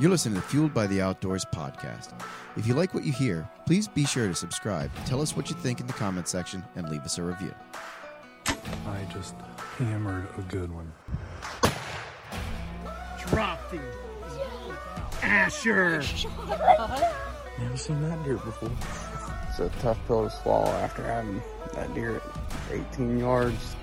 You're listening to Fueled by the Outdoors podcast. If you like what you hear, please be sure to subscribe, tell us what you think in the comment section, and leave us a review. I just hammered a good one. Drop these. Asher. Never seen that deer before. It's a tough pill to swallow after having that deer at 18 yards.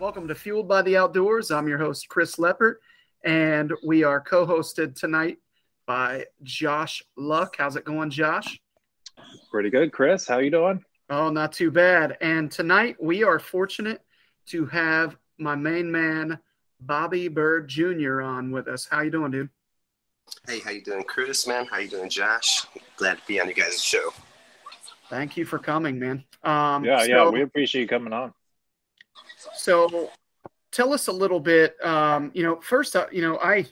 Welcome to Fueled by the Outdoors. I'm your host, Chris Leppert, and we are co hosted tonight by Josh Luck. How's it going, Josh? Pretty good, Chris. How you doing? Oh, not too bad. And tonight we are fortunate to have my main man, Bobby Bird Jr. on with us. How you doing, dude? Hey, how you doing, Chris? Man, how you doing, Josh? Glad to be on you guys' show. Thank you for coming, man. Um, Yeah, so, yeah, we appreciate you coming on. So, tell us a little bit. Um, you know, first, uh, you know, I,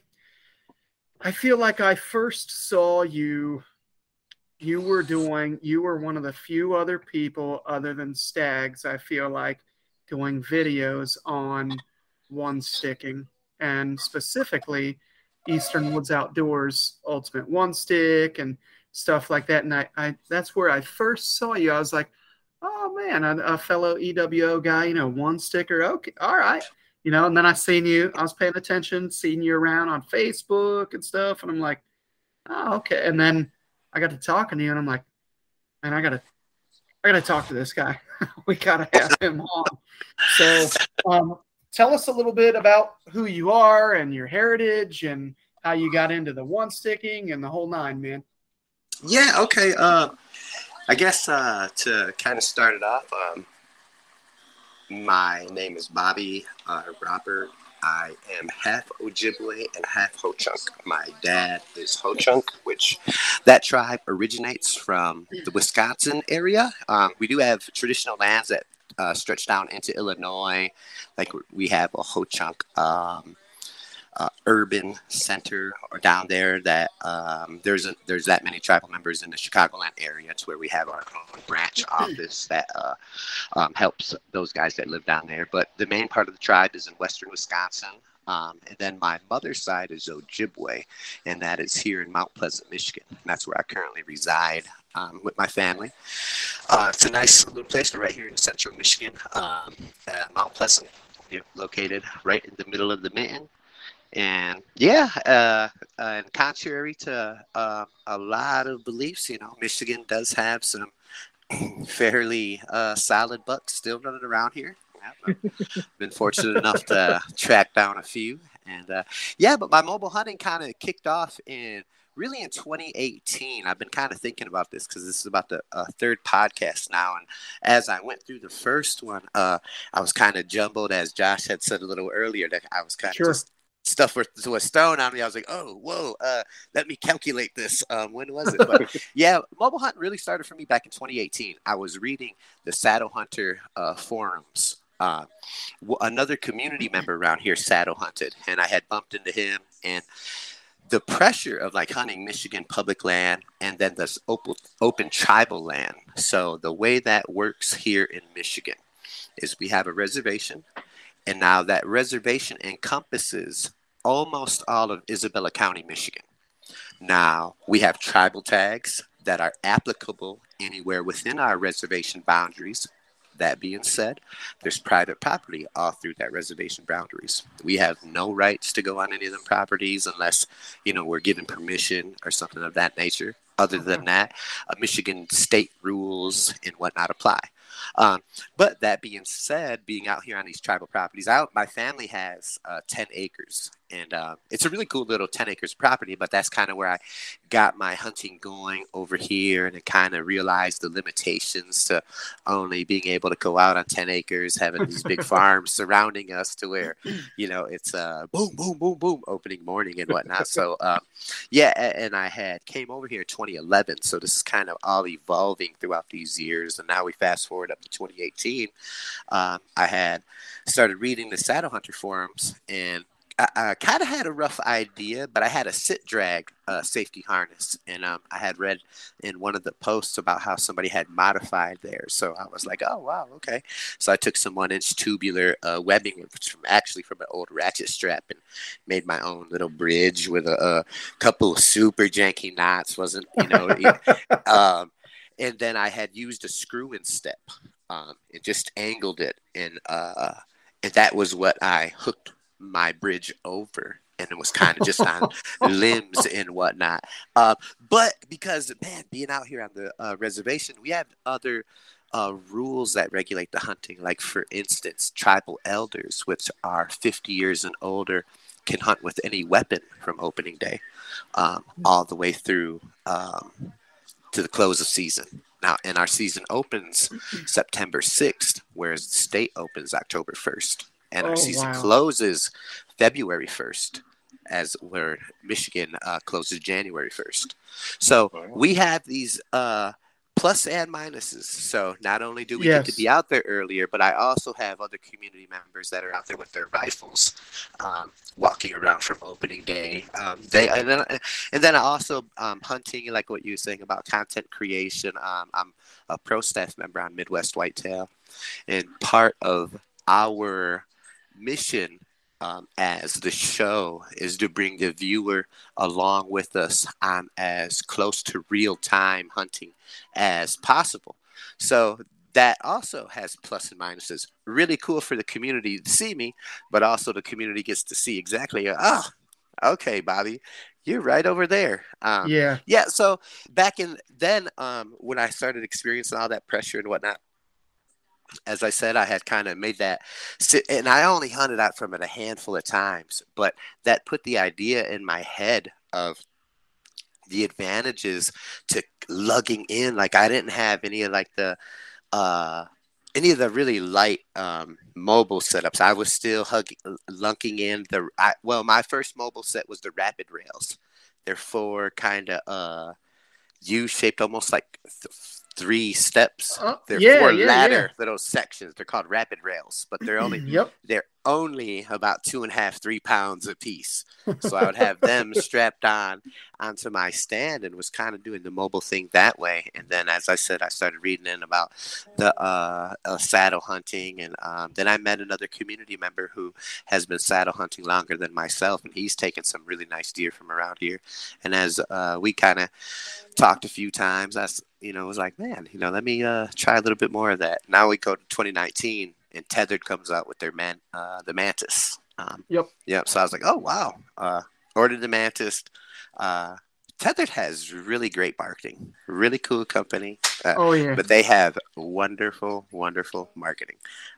I feel like I first saw you. You were doing. You were one of the few other people, other than Stags, I feel like, doing videos on one sticking, and specifically Eastern Woods Outdoors Ultimate One Stick and stuff like that. And I, I that's where I first saw you. I was like, oh man, a, a fellow EWO guy, you know, one sticker. Okay, all right. You know, and then I seen you, I was paying attention, seeing you around on Facebook and stuff. And I'm like, oh, okay. And then I got to talking to you and I'm like, man, I gotta I gotta talk to this guy. we gotta have him on. So um tell us a little bit about who you are and your heritage and how you got into the one sticking and the whole nine, man. Yeah, okay. Uh, I guess uh, to kind of start it off, um, my name is Bobby uh, Robert. I am half Ojibwe and half Ho Chunk. My dad is Ho Chunk, which that tribe originates from the Wisconsin area. Um, we do have traditional lands that uh, stretch down into Illinois. Like we have a Ho Chunk um, uh, urban center or down there that um, there's a, there's that many tribal members in the Chicagoland area. It's where we have our own branch office that uh, um, helps those guys that live down there. But the main part of the tribe is in western Wisconsin. Um, and then my mother's side is Ojibwe, and that is here in Mount Pleasant, Michigan. And that's where I currently reside um, with my family. Uh, it's a nice little place right here in central Michigan, um, uh, Mount Pleasant, located right in the middle of the mitten. And yeah, uh, and contrary to uh, a lot of beliefs, you know, Michigan does have some fairly uh, solid bucks still running around here. I've been fortunate enough to track down a few, and uh, yeah, but my mobile hunting kind of kicked off in really in 2018. I've been kind of thinking about this because this is about the uh, third podcast now, and as I went through the first one, uh, I was kind of jumbled, as Josh had said a little earlier, that I was kind of Sure. just stuff with to a stone on me. I was like, oh, whoa, uh, let me calculate this. Um, when was it? But yeah, mobile hunting really started for me back in 2018. I was reading the Saddle Hunter uh, forums. Uh, another community member around here saddle hunted, and I had bumped into him. And the pressure of like hunting Michigan public land and then this open, open tribal land. So the way that works here in Michigan is we have a reservation, and now that reservation encompasses almost all of Isabella County, Michigan. Now we have tribal tags that are applicable anywhere within our reservation boundaries. That being said, there's private property all through that reservation boundaries. We have no rights to go on any of them properties unless, you know, we're given permission or something of that nature. Other than that, uh, Michigan state rules and whatnot apply. Um, but that being said, being out here on these tribal properties, out my family has uh, ten acres, and uh, it's a really cool little ten acres property. But that's kind of where I got my hunting going over here, and I kind of realized the limitations to only being able to go out on ten acres, having these big farms surrounding us, to where you know it's uh, boom, boom, boom, boom, opening morning and whatnot. So um, yeah, and I had came over here in 2011, so this is kind of all evolving throughout these years, and now we fast forward up to 2018. Um, I had started reading the Saddle Hunter forums and I, I kind of had a rough idea, but I had a sit drag uh, safety harness, and um, I had read in one of the posts about how somebody had modified theirs. So I was like, oh wow, okay. So I took some one inch tubular uh, webbing, which from actually from an old ratchet strap, and made my own little bridge with a, a couple of super janky knots. wasn't you know? um, and then I had used a screw in step um, and just angled it, and uh, and that was what I hooked my bridge over and it was kind of just on limbs and whatnot. Uh, but because man, being out here on the uh, reservation, we have other uh, rules that regulate the hunting. Like for instance, tribal elders, which are 50 years and older, can hunt with any weapon from opening day, um, all the way through um, to the close of season. Now, and our season opens September 6th, whereas the state opens October 1st and our oh, season wow. closes February 1st as where Michigan uh, closes January 1st. So wow. we have these uh, plus and minuses. So not only do we yes. get to be out there earlier, but I also have other community members that are out there with their rifles, um, walking around from opening day. Um, they and then, and then I also um, hunting, like what you were saying about content creation. Um, I'm a pro staff member on Midwest Whitetail, and part of our mission um, as the show is to bring the viewer along with us on as close to real time hunting as possible. So that also has plus and minuses. Really cool for the community to see me, but also the community gets to see exactly, oh, okay, Bobby, you're right over there. Um, yeah. Yeah. So back in then, um, when I started experiencing all that pressure and whatnot, as I said, I had kind of made that, and I only hunted out from it a handful of times, but that put the idea in my head of the advantages to lugging in. Like I didn't have any of like the, uh, any of the really light um, mobile setups. I was still hugging, lunking in the. I, well, my first mobile set was the Rapid Rails. They're four kind of uh, U-shaped, almost like th- three steps. Uh, they're yeah, four yeah, ladder yeah. little sections. They're called rapid rails, but they're only yep. they're only about two and a half, three pounds a piece. So I would have them strapped on onto my stand and was kind of doing the mobile thing that way. And then, as I said, I started reading in about the uh, uh, saddle hunting, and um, then I met another community member who has been saddle hunting longer than myself, and he's taken some really nice deer from around here. And as uh, we kind of talked a few times, I you know was like, man, you know, let me uh, try a little bit more of that. Now we go to 2019 and Tethered comes out with their man, uh, the Mantis. Um, yep. Yep. So I was like, oh wow. Uh, ordered the Mantis. Uh, Tethered has really great marketing, really cool company. Uh, oh yeah. But they have wonderful, wonderful marketing.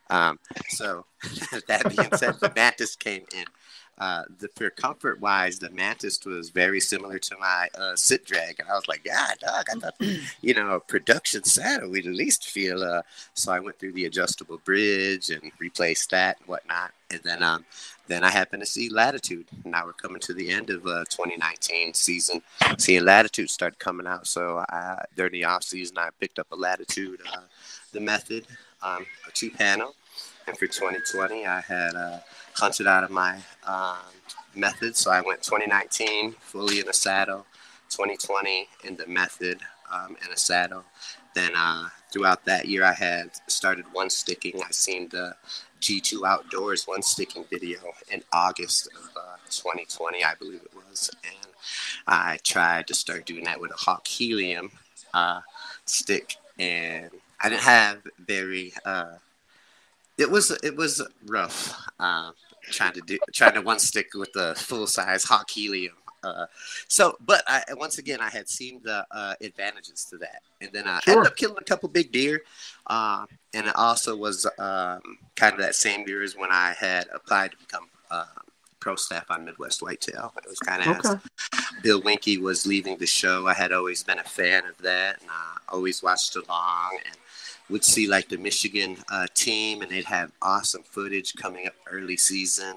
Um, so that being said, the Mantis came in uh, the for comfort wise, the Mantis was very similar to my uh, sit drag, and I was like, "Yeah, dog, I thought, you know, a production saddle we'd at least feel." Uh, so I went through the adjustable bridge and replaced that and whatnot, and then um, then I happened to see Latitude. Now we're coming to the end of uh, 2019 season. Seeing Latitude start coming out, so I, during the off season, I picked up a Latitude, uh, the Method, um, a two panel, and for 2020, I had uh, hunted out of my um, method. So I went 2019 fully in a saddle, 2020 in the method um, in a saddle. Then uh, throughout that year, I had started one sticking. I seen the G2 Outdoors one sticking video in August of uh, 2020, I believe it was. And I tried to start doing that with a Hawk Helium uh, stick. And I didn't have very, uh, it was, it was rough. Uh, trying to do trying to one stick with the full size hawk helium. Uh, so, but I once again I had seen the uh, advantages to that, and then I sure. ended up killing a couple big deer, uh, and it also was um, kind of that same year as when I had applied to become uh, pro staff on Midwest Whitetail. It was kind of okay. Bill Winke was leaving the show. I had always been a fan of that, and I always watched along and would see like the Michigan uh, team, and they'd have awesome footage coming up early season,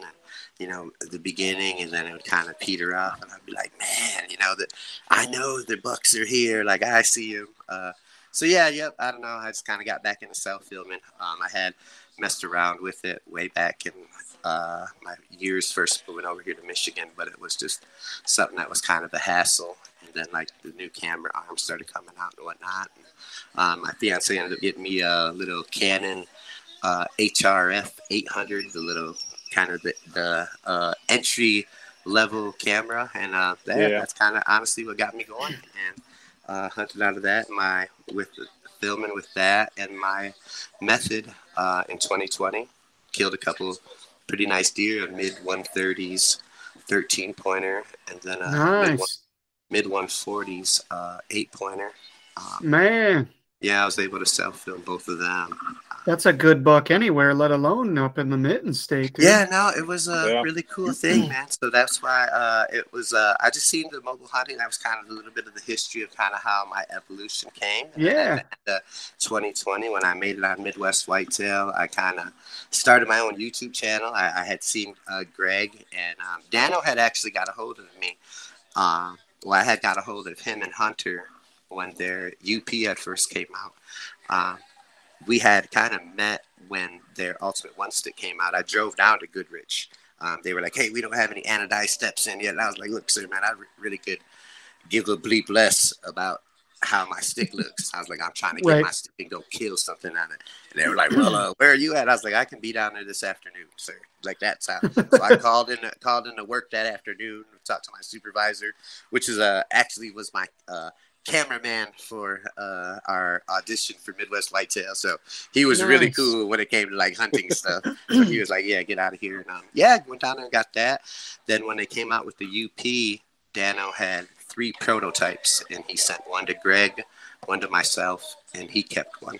you know the beginning, and then it would kind of peter off, and I'd be like, man, you know that I know the Bucks are here, like I see them. Uh, so yeah, yep. I don't know. I just kind of got back into self filming. Um, I had messed around with it way back in uh, my years first moving over here to Michigan, but it was just something that was kind of a hassle. Then like the new camera arms started coming out and whatnot. And, um, my fiance ended up getting me a little Canon uh, HF R800, the little kind of the, the uh, entry level camera, and uh, that, Yeah. that's kind of honestly what got me going. And uh, hunted out of that my with the filming with that and my method uh, in 2020 killed a couple pretty nice deer, a mid 130s 13 pointer, and then a Nice. Mid 140s uh, eight pointer. Um, Man, yeah, I was able to self film both of them. that's a good buck anywhere, let alone up in the mitten state. Dude. Yeah, no, it was a Yeah. really cool thing, man. So that's why uh, it was. Uh, I just seen the mobile hunting. That was kind of a little bit of the history of kind of how my evolution came. Yeah. And, uh, 2020, when I made it on Midwest Whitetail, I kind of started my own YouTube channel. I, I had seen uh, Greg and um, Dano had actually got a hold of me. Um, well, I had got a hold of him and Hunter when their UP had first came out. Um, we had kind of met when their Ultimate One Stick came out. I drove down to Goodrich. Um, they were like, "Hey, we don't have any anodized steps in yet." And I was like, "Look, sir, man, I really could give a bleep less about how my stick looks." I was like, "I'm trying to get Right. my stick and go kill something on it." And they were like, "Well, uh, where are you at?" I was like, "I can be down there this afternoon, sir." Like that's how. So I called in, called in to work that afternoon. Talked to my supervisor, which is uh actually was my uh cameraman for uh, our audition for Midwest Whitetail. So he was really cool when it came to like hunting stuff. So he was like, "Yeah, get out of here." And um, yeah, went down there and got that. Then when they came out with the UP, Dano had three prototypes, and he sent one to Greg, one to myself, and he kept one.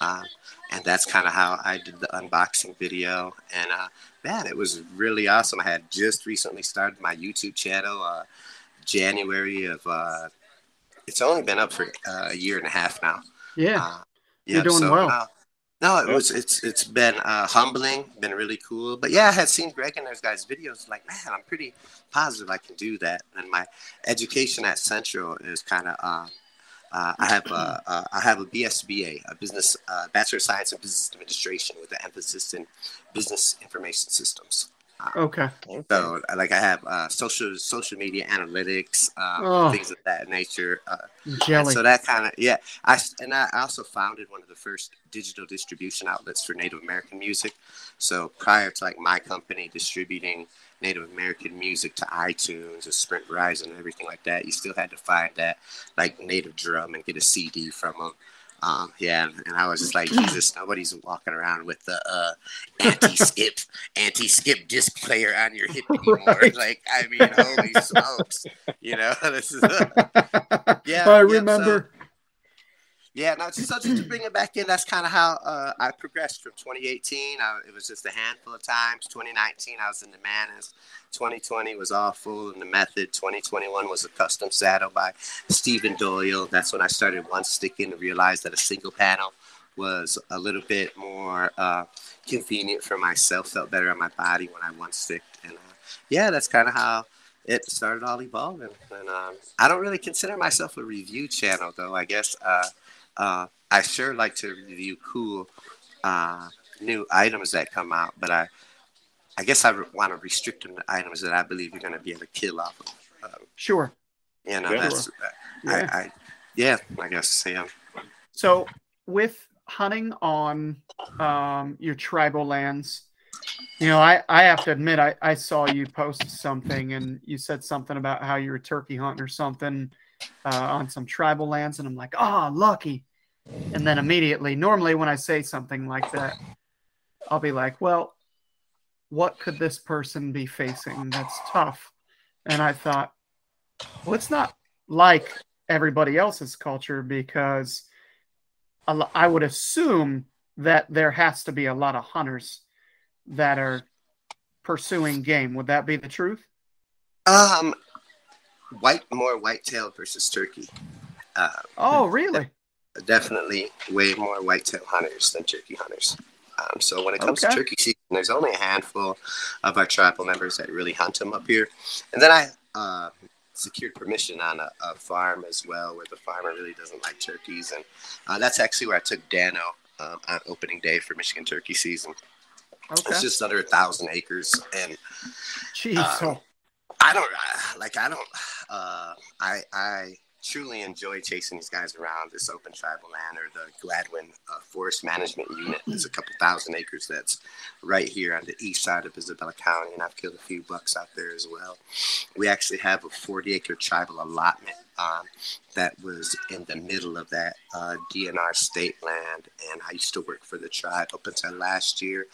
Um, and that's kind of how I did the unboxing video. And uh, man, it was really awesome. I had just recently started my YouTube channel, uh, January of. Uh, it's only been up for uh, a year and a half now. Yeah. Uh, You're doing well. No, it was it's it's been uh, humbling, been really cool. But yeah, I had seen Greg and those guys' videos. Like, man, I'm pretty positive I can do that. And my education at Central is kind of. Uh, uh, I have a, uh, I have a BSBA, a business uh, Bachelor of Science in Business Administration, with an emphasis in business information systems. Okay. So, like, I have uh, social social media analytics, um, Oh. things of that nature. Uh, Jelly. so that kind of yeah. I and I also founded one of the first digital distribution outlets for Native American music. So prior to like my company distributing Native American music to iTunes and Sprint Verizon and everything like that, you still had to find that like native drum and get a CD from them. Um, yeah, and, I was just like, Jesus, nobody's walking around with the uh, anti-skip, anti-skip disc player on your hip anymore. Right. Like, I mean, holy smokes, you know, this is Yeah, I yeah, remember. Yeah, no, so just to bring it back in, that's kind of how uh, I progressed from 2018. I, it was just a handful of times. 2019, I was in the Mantis. 2020 was all full in the method. 2021 was a custom saddle by Stephen Doyle. That's when I started one sticking and realized that a single panel was a little bit more uh, convenient for myself, felt better on my body when I one sticked. And uh, yeah, that's kind of how it started all evolving. And um, I don't really consider myself a review channel, though. I guess uh, uh, I sure like to review cool uh, new items that come out, but I, I guess I want to restrict them to items that I believe you're going to be able to kill off of. Um, Sure. you know, Yeah. that's, Yeah. I, I, yeah, I guess, yeah. So with hunting on um, your tribal lands, you know, I, I have to admit, I, I saw you post something and you said something about how you were turkey hunting or something uh, on some tribal lands. And I'm like, ah, lucky. And then immediately, normally when I say something like that, I'll be like, well, what could this person be facing that's tough? And I thought, well, it's not like everybody else's culture because I would assume that there has to be a lot of hunters that are pursuing game. Would that be the truth? Um, white, more whitetail versus turkey. Uh, Oh, really? Definitely way more whitetail hunters than turkey hunters. Um, so when it comes Okay. to turkey season, there's only a handful of our tribal members that really hunt them up here. And then I uh, secured permission on a, a farm as well, where the farmer really doesn't like turkeys, and uh, that's actually where I took Dano um, on opening day for Michigan turkey season. Okay. It's just under a thousand acres, and Jeez. uh, I don't uh, like. I don't. Uh, I I truly enjoy chasing these guys around this open tribal land or the Gladwin uh, Forest Management Unit. It's a couple thousand acres that's right here on the east side of Isabella County, and I've killed a few bucks out there as well. We actually have a 40 acre tribal allotment um, that was in the middle of that uh, DNR state land, and I used to work for the tribe up until last year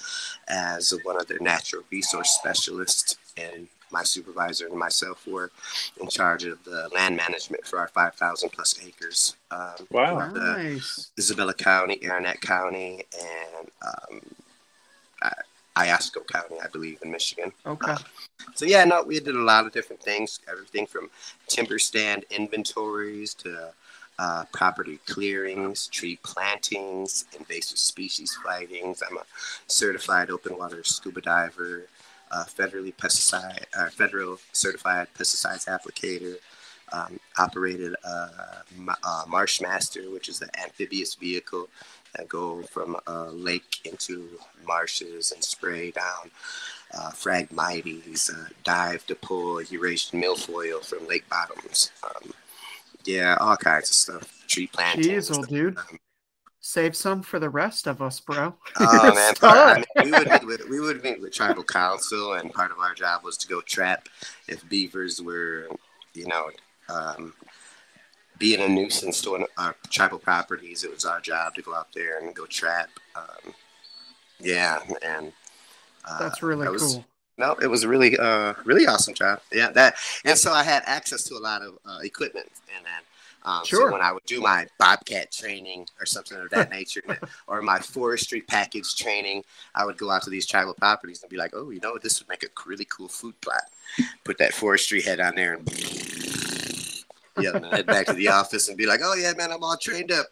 as one of their natural resource specialists and my supervisor and myself were in charge of the land management for our 5,000 plus acres. Um, Wow. for the nice. Isabella County, Arenac County, and um, I- Iosco County, I believe, in Michigan. Okay. So yeah, no, we did a lot of different things. Everything from timber stand inventories to uh, property clearings, tree plantings, invasive species fightings. I'm a certified open water scuba diver, uh, federally pesticide, uh, federal certified pesticides applicator. Um, operated uh, uh, Marshmaster, which is an amphibious vehicle that go from a lake into marshes and spray down uh, Phragmites, uh, dive to pull Eurasian milfoil from lake bottoms. Um, yeah, all kinds of stuff. Tree planting. Jeez, old dude. Save some for the rest of us, bro. Oh man, I mean, we would meet with we would meet with tribal council, and part of our job was to go trap if beavers were, you know, um, being a nuisance to our tribal properties. It was our job to go out there and go trap. Um, yeah, and uh, That's really was- cool. no, it was a really, uh, really awesome job. Yeah, that, and so I had access to a lot of uh, equipment, and then. Um, Sure. So when I would do my bobcat training or something of that nature, or my forestry package training, I would go out to these tribal properties and be like, "Oh, you know, this would make a really cool food plot." Put that forestry head on there, and yeah, and head back to the office and be like, "Oh yeah, man, I'm all trained up.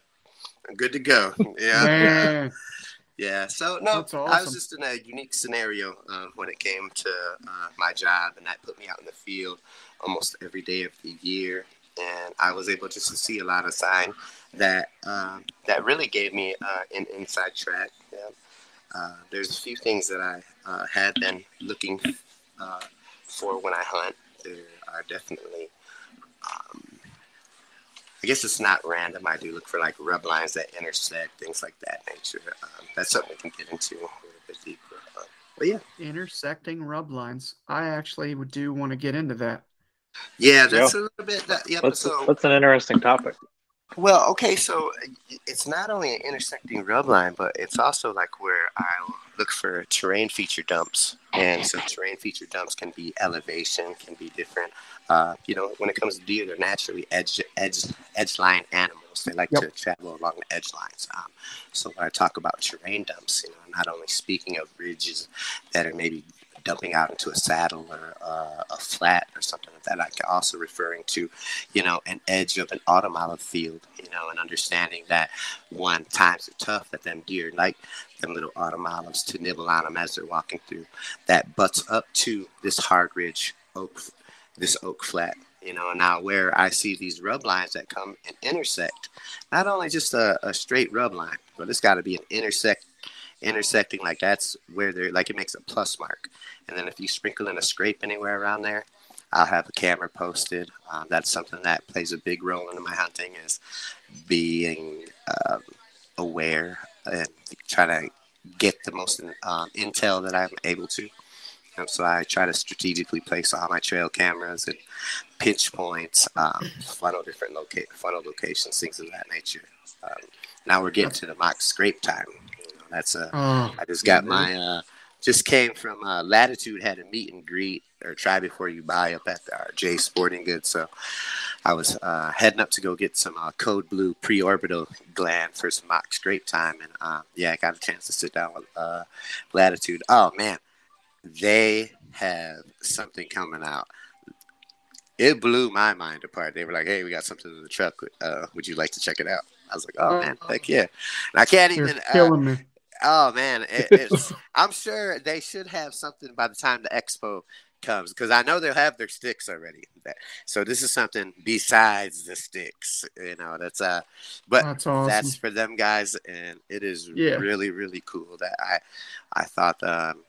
I'm good to go." Yeah. Man. Yeah, so no, That's I was just in a unique scenario uh, when it came to uh, my job, and that put me out in the field almost every day of the year, and I was able just to see a lot of sign that um, that really gave me uh, an inside track. Yeah. Uh, there's a few things that I uh, had been looking uh, for when I hunt. There are definitely. Um, I guess it's not random. I do look for like rub lines that intersect, things like that nature. Um, that's something we can get into a little bit deeper. Uh, but yeah, Intersecting rub lines. I actually do want to get into that. Yeah, that's a little bit. That, yeah, That's so that's an interesting topic. well, okay, so it's not only an intersecting rub line, but it's also like where I'll look for terrain feature dumps, and so terrain feature dumps can be elevation, can be different. Uh, you know, when it comes to deer, they're naturally edge edge edge line animals. They like Yep. to travel along the edge lines. Um, so when I talk about terrain dumps, you know, I'm not only speaking of ridges that are maybe dumping out into a saddle or uh, a flat or something like that. I'm also referring to, you know, an edge of an autumn olive field, you know, and understanding that one times are tough, that them deer like them little autumn olives to nibble on them as they're walking through. That butts up to this hard ridge oak, this oak flat. You know, now where I see these rub lines that come and intersect, not only just a, a straight rub line, but it's got to be an intersect, intersecting like that's where they're like it makes a plus mark. And then if you sprinkle in a scrape anywhere around there, I'll have a camera posted. Um, that's something that plays a big role in my hunting is being um, aware and trying to get the most um, intel that I'm able to. And so I try to strategically place all my trail cameras and pinch points, um, funnel different funnel locations, things of that nature. Um, now we're getting to the mock scrape time. That's a Oh, I just got my uh just came from uh Latitude had a meet and greet or try before you buy up at our J Sporting Goods. So I was uh heading up to go get some uh, code blue pre-orbital gland for some mock scrape time and uh yeah, I got a chance to sit down with uh Latitude. Oh man, they have something coming out. It blew my mind apart. They were like, "Hey, we got something in the truck. Uh, would you like to check it out?" I was like, "Oh man, heck yeah!" And I can't you're even. Uh, killing me. Oh man, it, it's. I'm sure they should have something by the time the expo comes because I know they'll have their sticks already. So this is something besides the sticks, you know. That's uh, but That's awesome. that's for them guys, and it is Yeah. really really cool. That I I thought, um,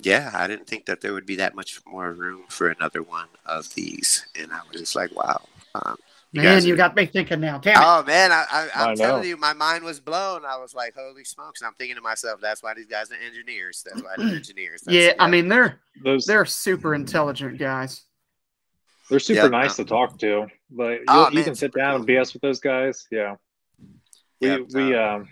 yeah, I didn't think that there would be that much more room for another one of these, and I was just like, wow. Um, you Man, guys you are- got me thinking now. Damn it. Oh man, I, I, I'm I telling you, my mind was blown. I was like, "Holy smokes!" And I'm thinking to myself, "That's why these guys are engineers. That's why they're engineers." That's, yeah, I mean they're Those they're super intelligent guys. they're super Yeah. nice to talk to. Like you, Oh, you can sit down cool. and BS with those guys. Yeah. We Yeah, we uh, um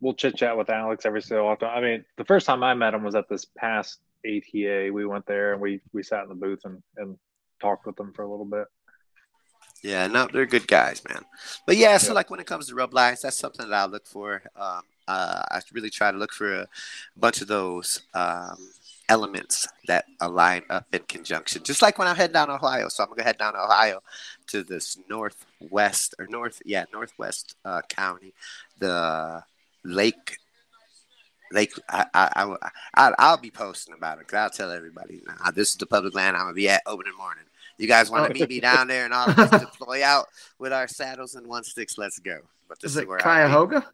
we'll chit chat with Alex every so often. I mean, the first time I met him was at this past ATA. We went there and we we sat in the booth and and talked with them for a little bit. Yeah, no, they're good guys, man. But yeah, so Yeah. like when it comes to rub lines, that's something that I look for. Um, uh, I really try to look for a bunch of those um, elements that align up in conjunction. Just like when I head down Ohio, so I'm gonna head down to Ohio to this northwest or north, yeah, northwest uh, county, the lake. Lake, I, I, I, I, I'll be posting about it because I'll tell everybody. Nah, this is the public land I'm gonna be at opening morning. You guys want to meet me down there and all of us deploy out with our saddles and one sticks? Let's go. But this Is is, it where. Cuyahoga?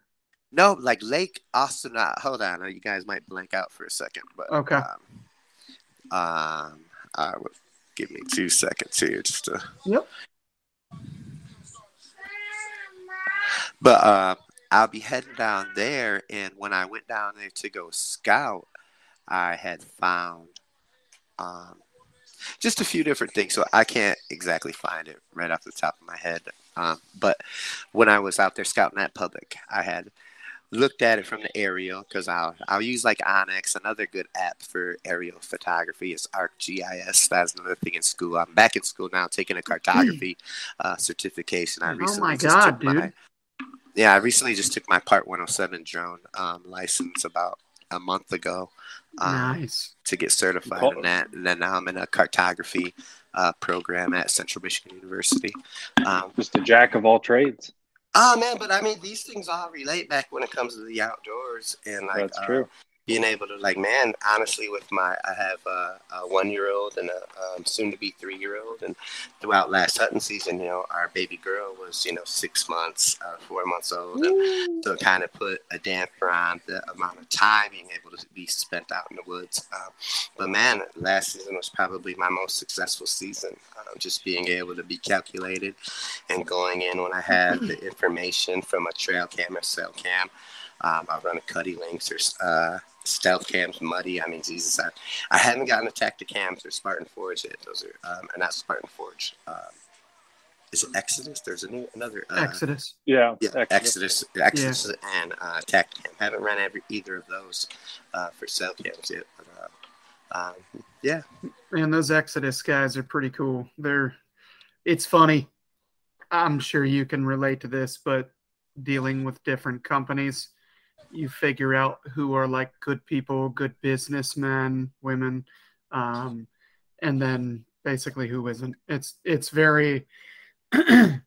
No, like Lake Austin. uh, Hold on, you guys might blank out for a second, but Okay. Um, um I would give me two seconds here just to. Yep. But uh, I'll be heading down there, and when I went down there to go scout, I had found um, just a few different things. So I can't exactly find it right off the top of my head. Um, but when I was out there scouting at public, I had looked at it from the aerial because I'll I'll use like onX. Another good app for aerial photography is ArcGIS. That's another thing in school. I'm back in school now, taking a cartography uh, certification. I Oh recently my just God, took my- dude. yeah, I recently just took my Part 107 drone um, license about a month ago um, nice. to get certified Cool. in that. And then now I'm in a cartography uh, program at Central Michigan University. Um, Just a jack of all trades. oh, man, but I mean, these things all relate back when it comes to the outdoors. And like, That's uh, true. Being able to like man honestly with my i have a, a one year old and a um, soon to be three year old and throughout last hunting season you know our baby girl was you know six months uh, four months old and so it kind of put a damper on the amount of time being able to be spent out in the woods um, but man last season was probably my most successful season um, just being able to be calculated and going in when i had the information from a trail cam or cell cam um, I run a CuddeLinks or uh, Stealth Cams, Muddy. I mean, Jesus, I, I haven't gotten a Tactacams or Spartan Forge yet. Those are, um, and not Spartan Forge. Um, is it Exodus? There's a new, another. Uh, Exodus. Yeah. Yeah, Exodus. Exodus, Exodus, and uh, Tactacam. Haven't run every either of those uh, for cell cams yet. But, uh, um, yeah, Man, those Exodus guys are pretty cool. They're it's funny. I'm sure you can relate to this, but dealing with different companies, you figure out who are like good people, good businessmen, women, um, and then basically who isn't. It's it's very it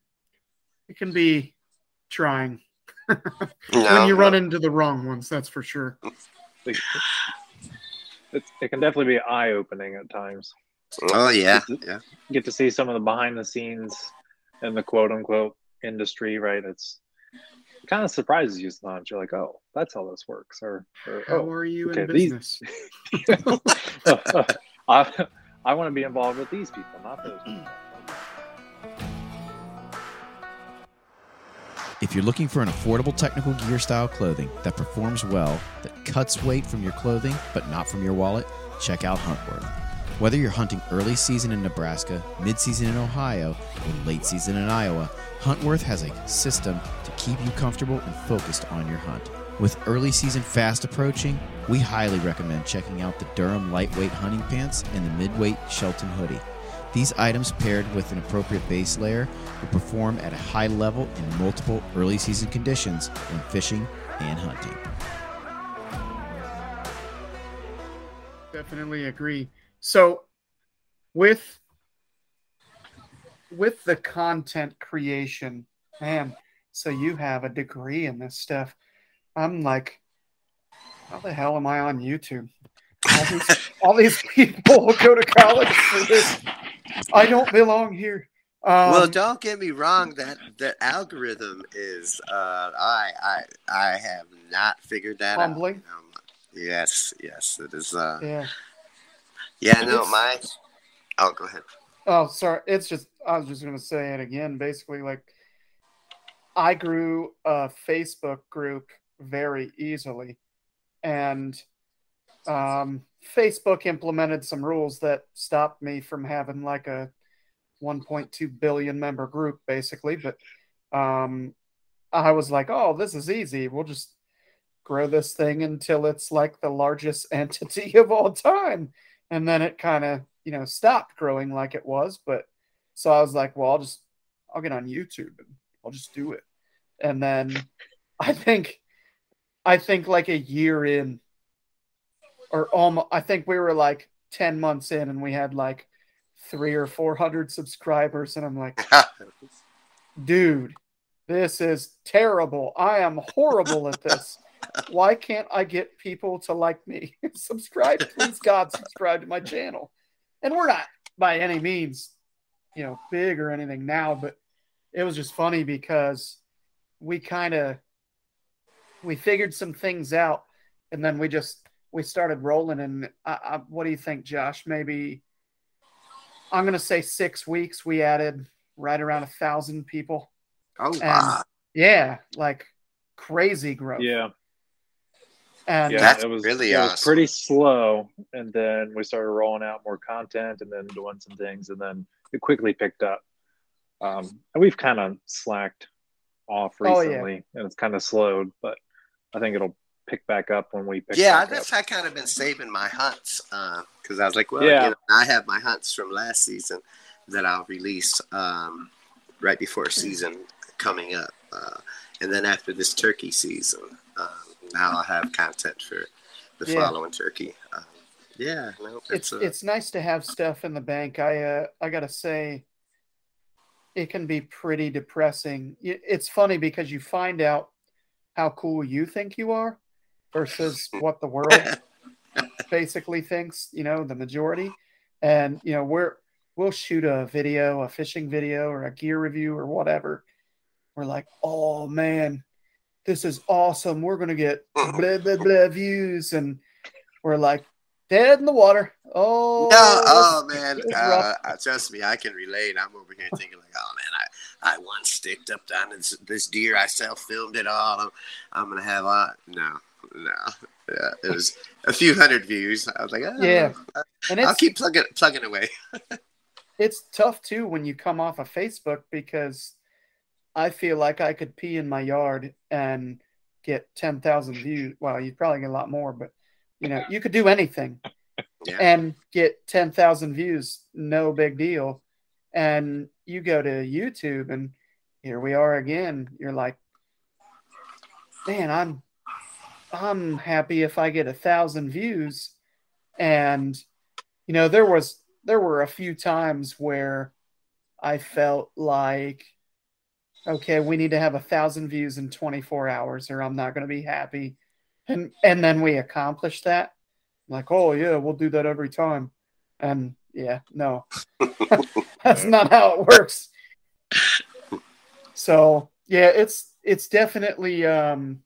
can be trying no, when you no. run into the wrong ones, that's for sure. It, it, it can definitely be eye opening at times. Oh yeah, yeah. get to see some of the behind the scenes in the quote unquote industry, right? It's it kind of surprises you sometimes. You're like, oh, that's how this works, or, or How oh, are you in okay, these- business? I I want to be involved with these people, not those. People. If you're looking for an affordable technical gear style clothing that performs well, that cuts weight from your clothing but not from your wallet, check out Huntworth. Whether you're hunting early season in Nebraska, mid season in Ohio, or late season in Iowa, Huntworth has a system to keep you comfortable and focused on your hunt. With early season fast approaching, we highly recommend checking out the Durham lightweight hunting pants and the midweight Shelton hoodie. These items paired with an appropriate base layer will perform at a high level in multiple early season conditions when fishing and hunting. Definitely agree. So with with the content creation, man, so you have a degree in this stuff. I'm like, how the hell am I on YouTube? All these, all these people go to college for this. I don't belong here. Um, well, don't get me wrong. That that algorithm is. Uh, I I I have not figured that Humbling. out. Um, yes, yes, it is. Uh, yeah. Yeah, no, It's- my. Oh, go ahead. Oh, sorry. It's just I was just gonna say it again. Basically, like I grew a Facebook group very easily, and um, Facebook implemented some rules that stopped me from having like a 1.2 billion member group, basically. But um, I was like, oh, this is easy. We'll just grow this thing until it's like the largest entity of all time. And then it kind of, you know, stopped growing like it was. But so I was like, well, I'll just, I'll get on YouTube and I'll just do it. And then I think, I think like a year in, or almost, I think we were like 10 months in and we had like three or 400 subscribers. And I'm like, dude, this is terrible. I am horrible at this. Why can't I get people to like me? subscribe, please, God, subscribe to my channel. And we're not by any means, you know, big or anything now, but it was just funny because we kind of we figured some things out, and then we just we started rolling. And I, I, what do you think, Josh? Maybe I'm gonna say six weeks. We added right around a thousand people. oh wow. Yeah, like crazy growth. Yeah, and yeah, That's it was really it was pretty slow, and then we started rolling out more content, and then doing some things, and then it quickly picked up. Um, and we've kind of slacked off Oh, yeah. recently, and it's kind of slowed, but I think it'll pick back up when we pick. yeah, I back guess up. I kind of been saving my hunts because I was like, well, Yeah. you know, I have my hunts from last season that I'll release um, right before season coming up, uh, and then after this turkey season, um, now I'll have content for the Yeah. following turkey. Um, yeah, no, it's it's, uh, it's nice to have stuff in the bank. I uh, I gotta say, it can be pretty depressing. It's funny because you find out how cool you think you are versus what the world basically thinks. You know, the majority, and you know we're we'll shoot a video, a fishing video, or a gear review, or whatever. We're like, oh man, this is awesome. We're gonna get blah blah blah views, and we're like dead in the water. Oh, No, oh man, uh, uh, trust me, I can relate. I'm over here thinking like, oh man, I, I once sticked up down this, this deer. I self filmed it all. I'm, I'm gonna have a no, no. Yeah, it was a few hundred views. I was like, oh, Yeah. and I'll keep plugging plugging away. it's tough too when you come off of Facebook because I feel like I could pee in my yard and get ten thousand views. Well, you'd probably get a lot more, but you know, you could do anything Yeah. and get ten thousand views, no big deal. And you go to YouTube and here we are again. You're like, man, I'm I'm happy if I get a thousand views. And you know, there was there were a few times where I felt like, okay, we need to have a thousand views in 24 hours, or I'm not going to be happy. And and then we accomplish that. like, oh yeah, we'll do that every time. And yeah, no, that's not how it works. So yeah, it's it's definitely um,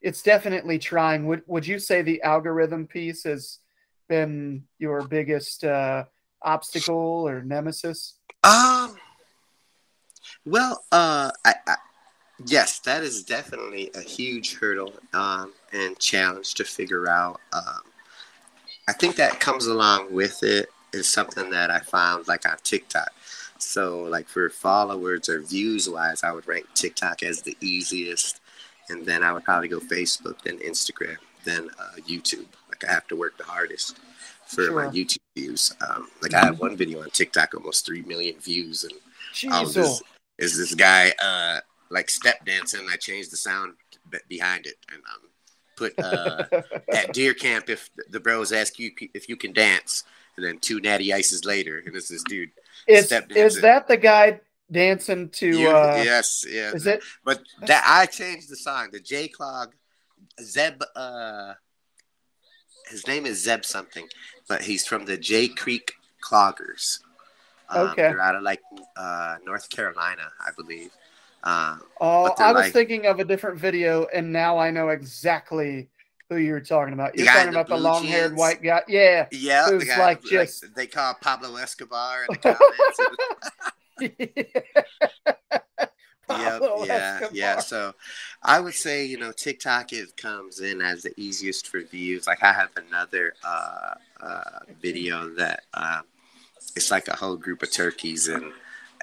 it's definitely trying. Would would you say the algorithm piece has been your biggest uh, obstacle or nemesis? Um. Well, uh, I, I, yes, that is definitely a huge hurdle um, and challenge to figure out. Um, I think that comes along with it is something that I found like on TikTok. So, like for followers or views wise, I would rank TikTok as the easiest, and then I would probably go Facebook, then Instagram, then uh, YouTube. Like I have to work the hardest for my YouTube views. Um, like I have one video on TikTok, almost three million views, and um, Jeez, this, is this guy uh, like step dancing. I changed the sound behind it and um, put uh, at deer camp if the bros ask you if you can dance, and then two natty ices later, and it's this dude. is is that the guy dancing to? You- uh, yes, yeah. Is it? But that I changed the song. The J Clog, Zeb. Uh, his name is Zeb something. but he's from the J Creek Cloggers. Um, Okay. They're out of like uh, North Carolina, I believe. Um, Oh, I was like- thinking of a different video, and now I know exactly who you're talking about. You're talking the about the long-haired jeans? white guy. Yeah. yeah, Who's guy, like just- they call Pablo Escobar in the comments. Pablo Yep, yeah, Escobar. yeah. So I would say, you know, TikTok it comes in as the easiest for views. Like I have another uh, uh, video that uh, it's like a whole group of turkeys, and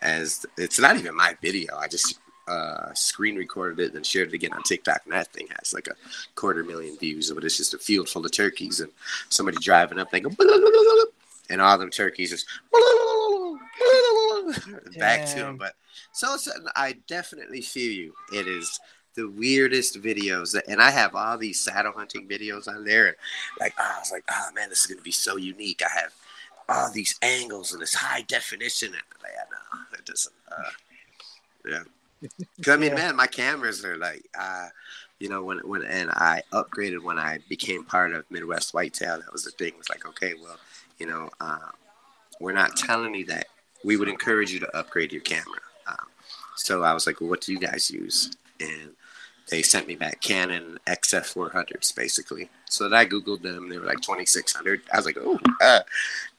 as it's not even my video, I just uh, screen recorded it and shared it again on TikTok, and that thing has like a quarter million views. But it's just a field full of turkeys, and somebody driving up, they go, and all them turkeys just back to them. But so I definitely feel you. It is the weirdest videos, and I have all these saddle hunting videos on there. And like, oh, I was like, oh man, this is gonna be so unique. I have all these angles and this high definition, and like, no, it doesn't. Uh, yeah, 'Cause, I mean, Yeah. man, my cameras are like, uh, you know, when when and I upgraded when I became part of Midwest Whitetail. That was the thing. It Was like, okay, well, you know, uh, we're not telling you that. We would encourage you to upgrade your camera. Um, so I was like, well, what do you guys use? And they sent me back Canon XF400s, basically. So that I Googled them. They were like 2600 I was like, oh, uh,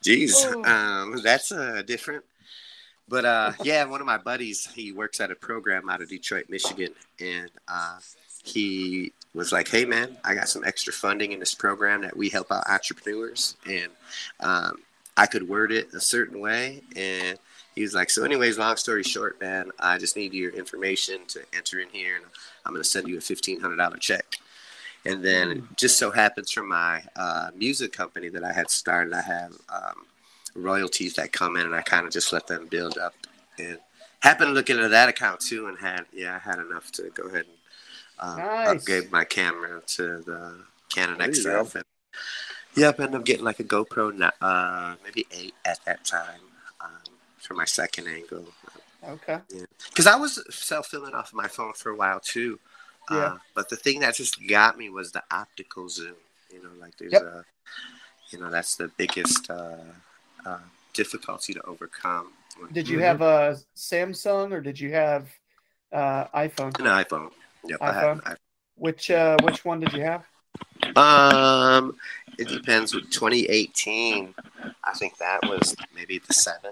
geez, um, that's uh, different. But uh, yeah, one of my buddies, he works at a program out of Detroit, Michigan. And uh, he was like, hey, man, I got some extra funding in this program that we help out entrepreneurs. And um, I could word it a certain way. And he was like, so, anyways, long story short, man, I just need your information to enter in here, and I'm going to send you a $1,500 check. And then it just so happens from my uh, music company that I had started, I have um, royalties that come in, and I kind of just let them build up. And happened to look into that account too, and had yeah, I had enough to go ahead and um, Nice. upgrade my camera to the Canon XF. And, yep, ended up getting like a GoPro, uh, maybe eight at that time for my second angle. Okay. Because I was self filming off of my phone for a while too. Yeah. Uh, but the thing that just got me was the optical zoom. You know, like there's Yep. a, you know, that's the biggest uh, uh, difficulty to overcome. Did you have a Samsung or did you have uh, iPhone? an iPhone? Yep, I have an Which uh, which one did you have? Um, it depends. With 2018, I think that was maybe the seven.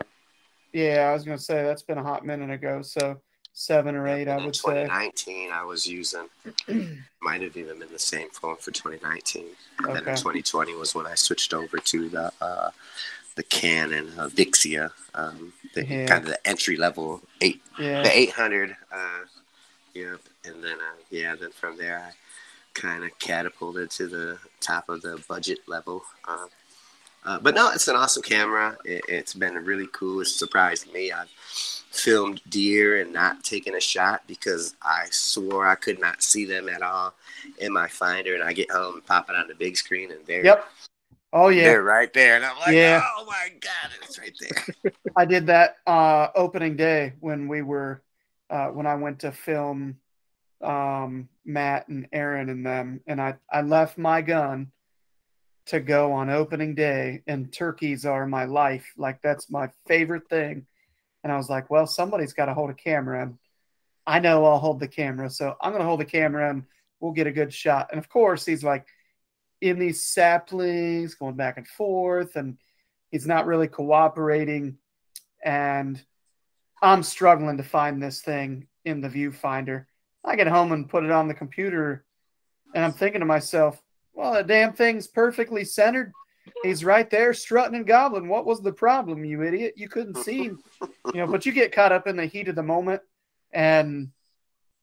Yeah, I was gonna say that's been a hot minute ago. So seven or eight, I would say. 2019, I was using. might have even been the same phone for 2019. And then in Okay. 2020 was when I switched over to the uh, the Canon uh, Vixia, um, the Yeah. kind of the entry level eight, Yeah. the 800. Uh, yep, and then uh, yeah, then from there I kind of catapulted to the top of the budget level. Uh, uh, but no, it's an awesome camera. It, it's been really cool. It's surprised me. I've filmed deer and not taken a shot because I swore I could not see them at all in my finder. And I get home and pop it on the big screen, and they're Yep. Oh yeah. they're right there. And I'm like, Yeah. oh my god, it's right there. I did that uh, opening day when we were uh, when I went to film um, Matt and Aaron and them, and I I left my gun to go on opening day, and turkeys are my life. Like that's my favorite thing. And I was like, well, somebody's got to hold a camera, and I know I'll hold the camera, so I'm gonna hold the camera, and we'll get a good shot. And of course, he's like in these saplings, going back and forth, and he's not really cooperating and I'm struggling to find this thing in the viewfinder. I get home and put it on the computer, and I'm thinking to myself, well, the damn thing's perfectly centered. He's right there strutting and gobbling. What was the problem, you idiot? You couldn't see, him. you know, but you get caught up in the heat of the moment. And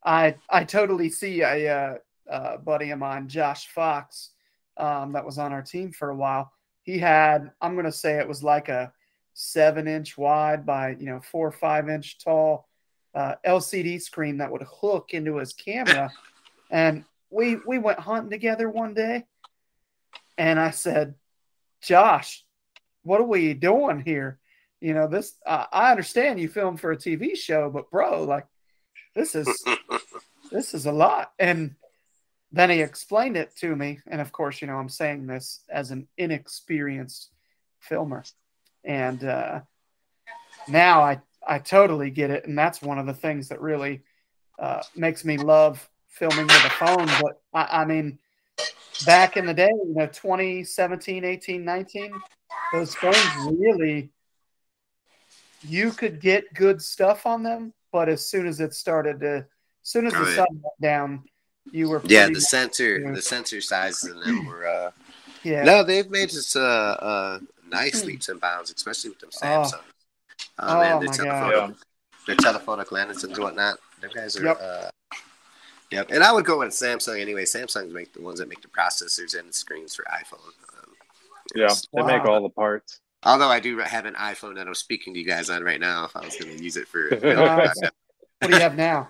I I totally see a uh, uh, buddy of mine, Josh Fox, um, that was on our team for a while. He had, I'm going to say it was like a seven inch wide by you know four or five inch tall uh, LCD screen that would hook into his camera. and we we went hunting together one day, and I said, "Josh, what are we doing here? You know this. Uh, I understand you filmed for a TV show, but bro, like this is this is a lot." And then he explained it to me, and of course, you know, I'm saying this as an inexperienced filmer, and uh, now I I totally get it, and that's one of the things that really uh, makes me love filming with a phone. But I, I mean, back in the day, you know, 2017, 18, 19, those phones really you could get good stuff on them, but as soon as it started to, as soon as the Oh, yeah. sun went down, you were Yeah, the much- sensor, yeah. the sensor sizes in them were. Uh, yeah. No, they've made this uh, uh, nice leaps and bounds, especially with them Samsung. Oh. Man, Oh, their my telephonic, God. their telephonic lenses and whatnot. Them guys are. Yep. Uh, yep, and I would go with Samsung anyway. Samsung make the ones that make the processors and the screens for iPhone. Um, Yeah, they make all the parts. although I do have an iPhone that I'm speaking to you guys on right now. If I was going to use it for Nice. What do you have now?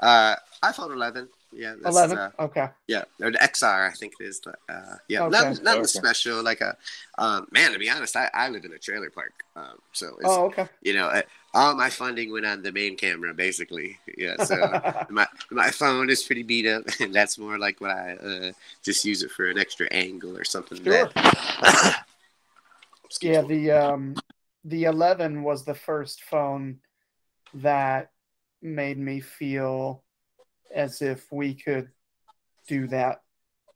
uh, iPhone 11. Yeah, that's, 11? Uh, Okay. Yeah, or the XR, I think it is. Uh, yeah, Okay. not Okay. special. Like a um, man, to be honest, I, I live in a trailer park, um, so it's, Oh, okay. you know, uh, all my funding went on the main camera, basically. Yeah, so my my phone is pretty beat up, and that's more like what I uh, just use it for an extra angle or something. Sure. That, yeah, me. the um the 11 was the first phone that made me feel as if we could do that,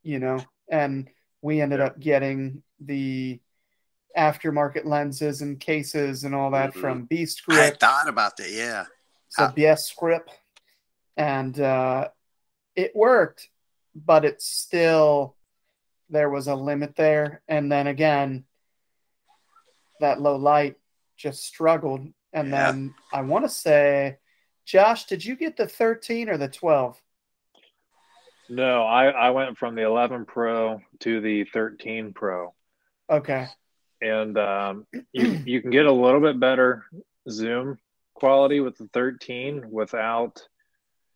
you know. And we ended up getting the aftermarket lenses and cases and all that Mhm. from Beast Grip. I thought about that. Yeah, So Beast Grip, and uh, it worked, but it's still there was a limit there. And then again, that low light just struggled. And Yeah. then I want to say, Josh, did you get the 13 or the 12? No, I, I went from the 11 Pro to the 13 Pro, Okay. and um, you you can get a little bit better zoom quality with the 13 without.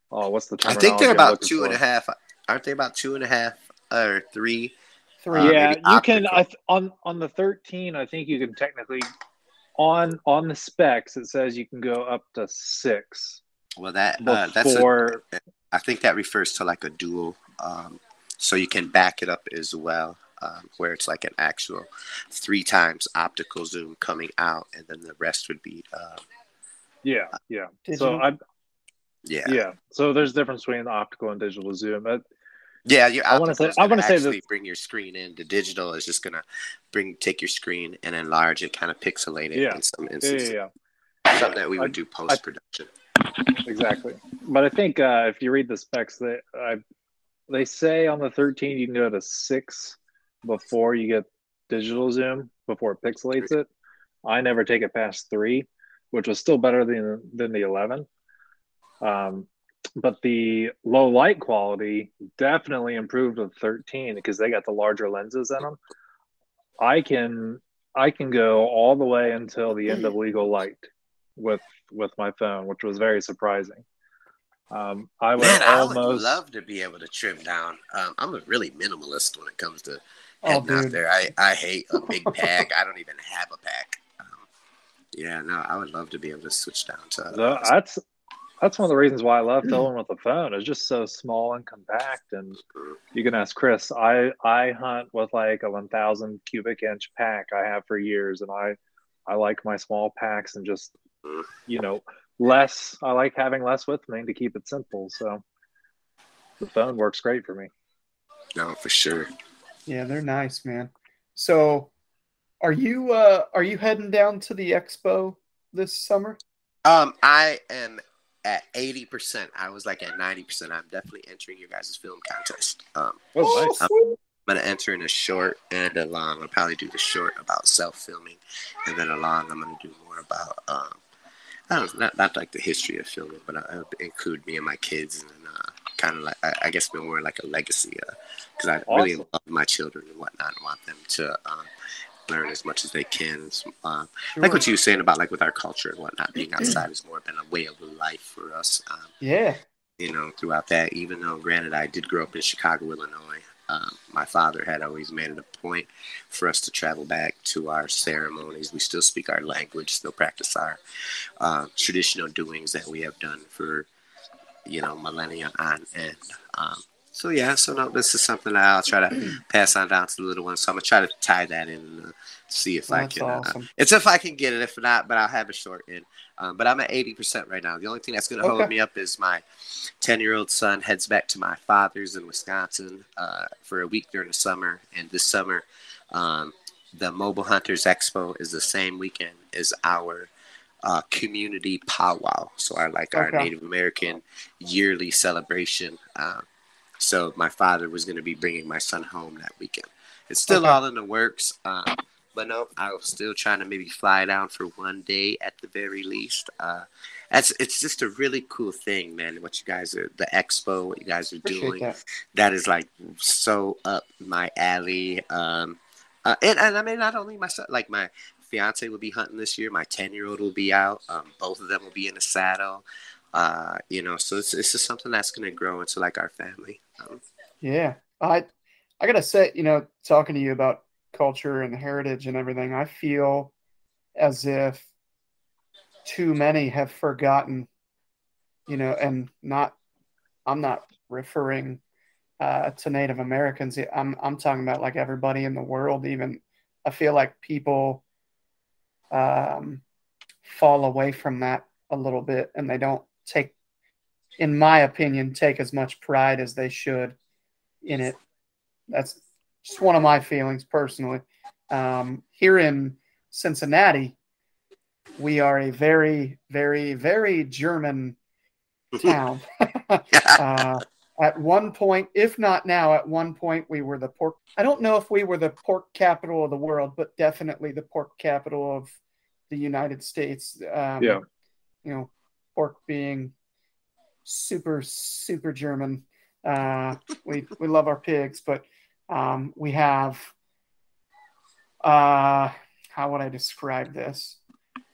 Oh, what's the I think they're about looking two and a half. Aren't they about two and a half or three? Three. Uh, yeah, maybe you can. I th- on on the 13, I think you can technically on on the specs it says you can go up to six Well, that uh, that's a. I think that refers to like a dual, um, so you can back it up as well, um, where it's like an actual three times optical zoom coming out, and then the rest would be, uh, yeah, yeah. So I yeah, yeah. So there's a difference between optical and digital zoom. But yeah. Your I wanna say- I wanna say actually that- bring your screen in. The digital is just gonna bring take your screen and enlarge it, kind of pixelate it Yeah. in some instances. yeah, yeah. Something that we would I- do post production. exactly. But I think uh, if you read the specs, they I, they say on the 13 you can go to six before you get digital zoom before it pixelates it. I never take it past three, which was still better than than the 11. Um, but the low light quality definitely improved with 13 because they got the larger lenses in them. I can I can go all the way until the end of legal light with with my phone, which was very surprising. Um, I went Man, I would love to be able to trim down. Um, I'm a really minimalist when it comes to Oh, out there. I, I hate a big pack. I don't even have a pack. Um, yeah, no, I would love to be able to switch down to. the- that's that's one of the reasons why I love filming with the phone. It's just so small and compact, and you can ask Chris. I I hunt with like a 1,000 cubic inch pack I have for years, and I I like my small packs and just you know less. I like having less with me to keep it simple. So the phone works great for me. no, for sure. Yeah, they're nice, man. So, are you uh are you heading down to the expo this summer? Um, I am at eighty percent. I was like at ninety percent. I'm definitely entering your guys' film contest. Um, Oh, nice. I'm gonna enter in a short and a long. I'll probably do the short about self filming, and then a long I'm gonna do more about um, I don't know, not not like the history of filming, but I, I include me and my kids, and uh, kind of like I, I guess more like a legacy, because I really love my children and whatnot, and want them to um, learn as much as they can. Um, Sure. like what you were saying about like with our culture and whatnot, being outside has more been a way of life for us. Um, Yeah. you know, throughout that, even though granted I did grow up in Chicago, Illinois, um, my father had always made it a point for us to travel back to our ceremonies. We still speak our language, still practice our uh, traditional doings that we have done for, you know, millennia on end. Um, so yeah, so no, this is something that I'll try to pass on down to the little ones. So I'm gonna try to tie that in and uh, see if I That's can. Uh, it's if I can get it. If not, but I'll have a short end. Um, but I'm at 80% right now. The only thing that's going to hold me up is my 10 year old son heads back to my father's in Wisconsin uh, for a week during the summer. And this summer, um, the Mobile Hunters Expo is the same weekend as our uh, community powwow. So I like our Okay. Native American yearly celebration. Um, so my father was going to be bringing my son home that weekend. It's still Okay. all in the works. Um, but no, I was still trying to maybe fly down for one day at the very least. Uh, that's it's just a really cool thing, man. What you guys are, the expo, what you guys are Appreciate doing, that. that is like so up my alley. Um, uh, and, and I mean, not only myself, like my fiance will be hunting this year. My ten year old will be out. Um, both of them will be in the saddle. Uh, you know, so it's it's just something that's gonna grow into like our family. Yeah, I I gotta say, you know, talking to you about culture and heritage and everything, I feel as if too many have forgotten, you know, and not. I'm not referring uh, to Native Americans. I'm I'm talking about like everybody in the world. Even I feel like people um, fall away from that a little bit, and they don't take, in my opinion, take as much pride as they should in it. That's just one of my feelings personally. Um, here in Cincinnati, we are a very, very, very German town. uh, at one point, if not now, at one point we were the pork. I don't know if we were the pork capital of the world, but definitely the pork capital of the United States. Um, Yeah. You know, pork being super, super German. Uh, we we love our pigs, but um, we have. Uh, how would I describe this?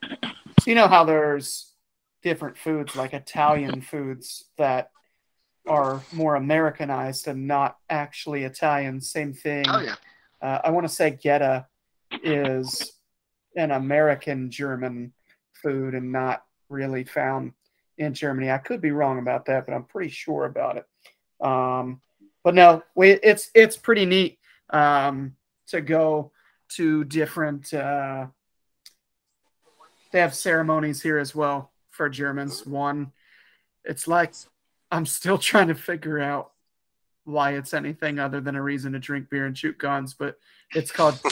So you know how there's different foods like Italian foods that are more Americanized and not actually Italian. Same thing. oh yeah, Uh, I want to say Goetta is an American German food and not really found in Germany. I could be wrong about that, but I'm pretty sure about it. Um, but no, we, it's it's pretty neat um, to go to different. Uh, they have ceremonies here as well for Germans. One, it's like I'm still trying to figure out why it's anything other than a reason to drink beer and shoot guns, but it's called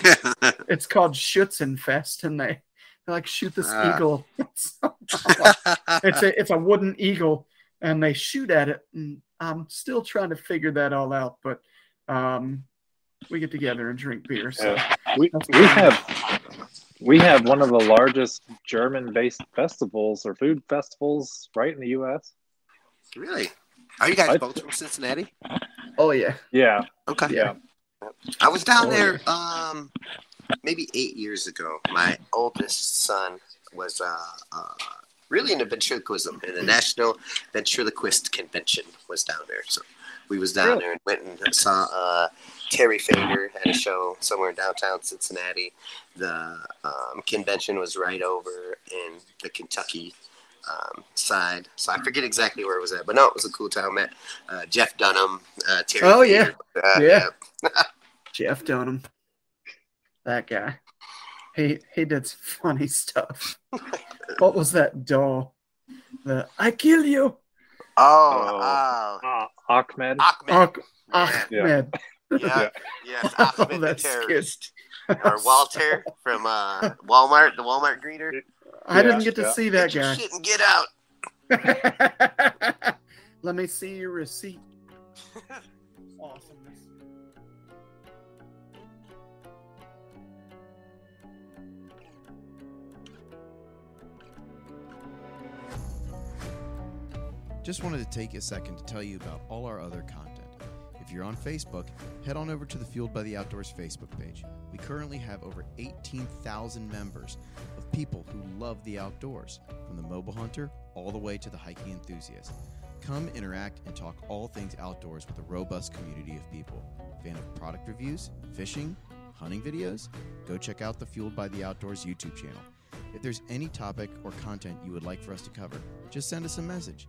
it's called Schützenfest, and they they like shoot this Ah. eagle. it's a it's a wooden eagle, and they shoot at it. And I'm still trying to figure that all out, but um, we get together and drink beer. So Yeah. We, we have we have one of the largest German-based festivals or food festivals right in the U.S. really? Are you guys I- both from Cincinnati? oh yeah, Yeah, Okay. yeah. I was down Oh, there um maybe eight years ago. My oldest son was uh, uh really into ventriloquism and the National Ventriloquist Convention was down there. So we was down there and went and saw uh Terry Fator had a show somewhere in downtown Cincinnati. The um, convention was right over in the Kentucky um, side. So I forget exactly where it was at, but no, it was a cool time. Met uh, Jeff Dunham, uh, Terry. Oh, yeah. Fator. Uh, Yeah. Jeff Dunham, that guy. He he did some funny stuff. what was that doll? The I kill you, Oh, Oh. oh. Uh, Achmed. Achmed. Achmed. Yeah. Achmed. Yeah, yes, Oh, Achmed the that's terrorist. Or Walter from uh, Walmart, the Walmart greeter. I didn't get to yeah. see that Get your guy. shit and get out. Let me see your receipt. Awesomeness. Just wanted to take a second to tell you about all our other content. If you're on Facebook, head on over to the Fueled by the Outdoors Facebook page. We currently have over 18,000 members of people who love the outdoors, from the mobile hunter all the way to the hiking enthusiast. Come interact and talk all things outdoors with a robust community of people. Fan of product reviews, fishing, hunting videos? Go check out the Fueled by the Outdoors YouTube channel. If there's any topic or content you would like for us to cover, just send us a message.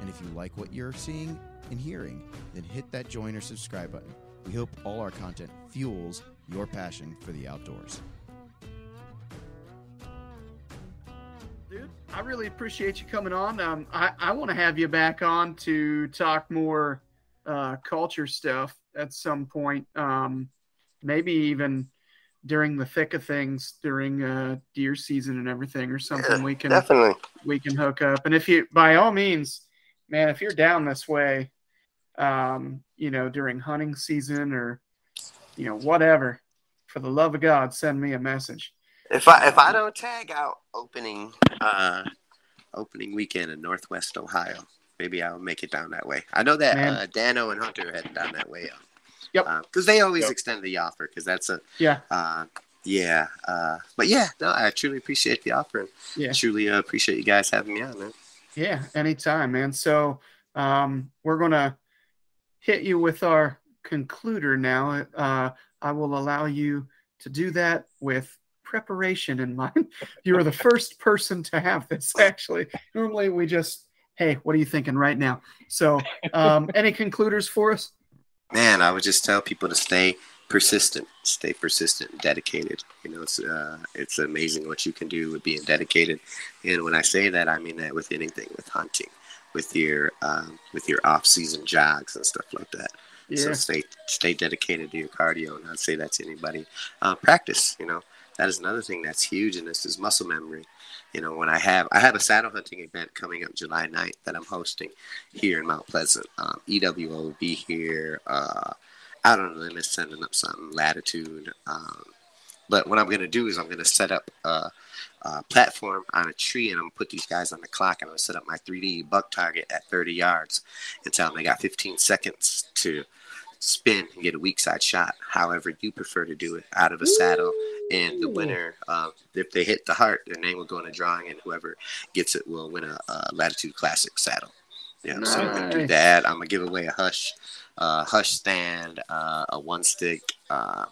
And if you like what you're seeing and hearing, then hit that join or subscribe button. We hope all our content fuels your passion for the outdoors. Dude, I really appreciate you coming on. Um, I, I want to have you back on to talk more uh, culture stuff at some point. Um, maybe even during the thick of things during uh, deer season and everything or something Yeah, we can Definitely. we can hook up. And if you, by all means, man, if you're down this way, um, you know, during hunting season or, you know, whatever, for the love of God, send me a message. If I if I don't tag out opening uh opening weekend in Northwest Ohio, maybe I'll make it down that way. I know that uh, Dano and Hunter are heading down that way. Yep. Because they always Yep. extend the offer because that's a Yeah. uh yeah. Uh, but yeah, no, I truly appreciate the offer. and Yeah. Truly uh, appreciate you guys having me on, man. Yeah, anytime, man. So um, we're gonna hit you with our concluder now. Uh, I will allow you to do that with preparation in mind. you are the first person to have this. Actually, normally we just, hey, what are you thinking right now? So, um, any concluders for us? Man, I would just tell people to stay persistent, stay persistent and dedicated. You know, it's uh, it's amazing what you can do with being dedicated. And when I say that, I mean that with anything, with hunting, with your um, with your off season jogs and stuff like that. yeah. So stay stay dedicated to your cardio, and I'd say that to anybody. Uh, practice, you know, that is another thing that's huge, and this is muscle memory. You know, when I have I have a saddle hunting event coming up July 9th that I'm hosting here in Mount Pleasant. Um, EWO will be here. Uh, out on the limb is sending up some latitude. Um, but what I'm going to do is I'm going to set up a, a platform on a tree and I'm going to put these guys on the clock and I'm going to set up my 3D buck target at 30 yards and tell them they got 15 seconds to spin and get a weak side shot. However, you prefer to do it out of a saddle. And the winner, uh, if they hit the heart, their name will go in a drawing, and whoever gets it will win a, a Latitude Classic saddle. Yeah, so I'm gonna do that. I'm gonna give away a hush, uh, hush stand, uh, a one stick. Um,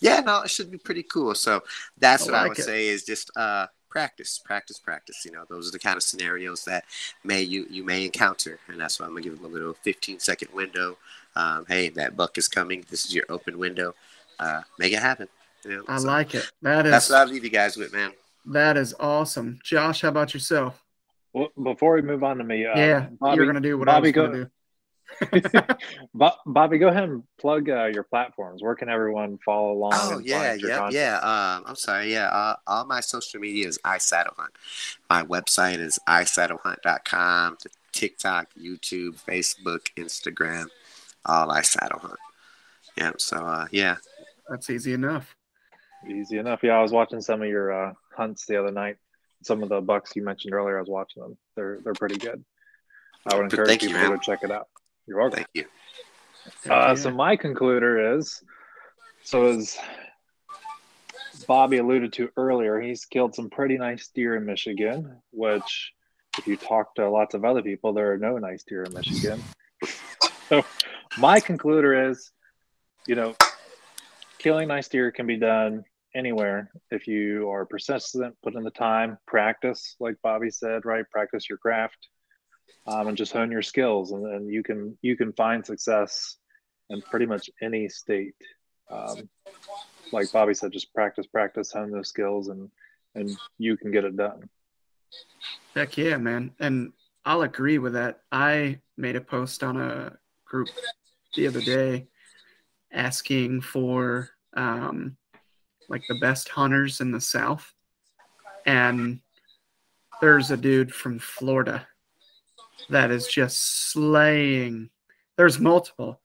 yeah, no, it should be pretty cool. So that's I what I would it. say is just uh, practice, practice, practice. You know, those are the kind of scenarios that may you you may encounter, and that's why I'm gonna give them a little 15 second window. Um, hey, that buck is coming. This is your open window. Uh, make it happen. You know, I so like it. That That's what I'll leave you guys with, man. that is awesome. Josh, how about yourself? Well, before we move on to me, uh, yeah, Bobby, you're gonna do what Bobby, I was gonna do. Bo- Bobby, go ahead and plug uh, your platforms. Where can everyone follow along? Oh yeah, yeah, content? yeah. Um, I'm sorry. Yeah, uh, all my social media is iSaddle Hunt. My website is iSaddleHunt.com. The TikTok, YouTube, Facebook, Instagram, all iSaddle Hunt. Yeah. So uh, yeah, That's easy enough. Easy enough. Yeah, I was watching some of your uh, hunts the other night. Some of the bucks you mentioned earlier, I was watching them. They're they're pretty good. I would encourage thank you, people man. to check it out. You're welcome. thank you. Uh, So my concluder is, so as Bobby alluded to earlier, he's killed some pretty nice deer in Michigan. Which, if you talk to lots of other people, there are no nice deer in Michigan. so my concluder is, you know, killing nice deer can be done anywhere if you are persistent, put in the time, practice, like Bobby said, right? Practice your craft, um, and just hone your skills, and, and you can you can find success in pretty much any state. Um, like Bobby said, just practice, practice, hone those skills, and and you can get it done. Heck yeah, man. And I'll agree with that. I made a post on a group the other day asking for um, like the best hunters in the South. And there's a dude from Florida that is just slaying. There's multiple.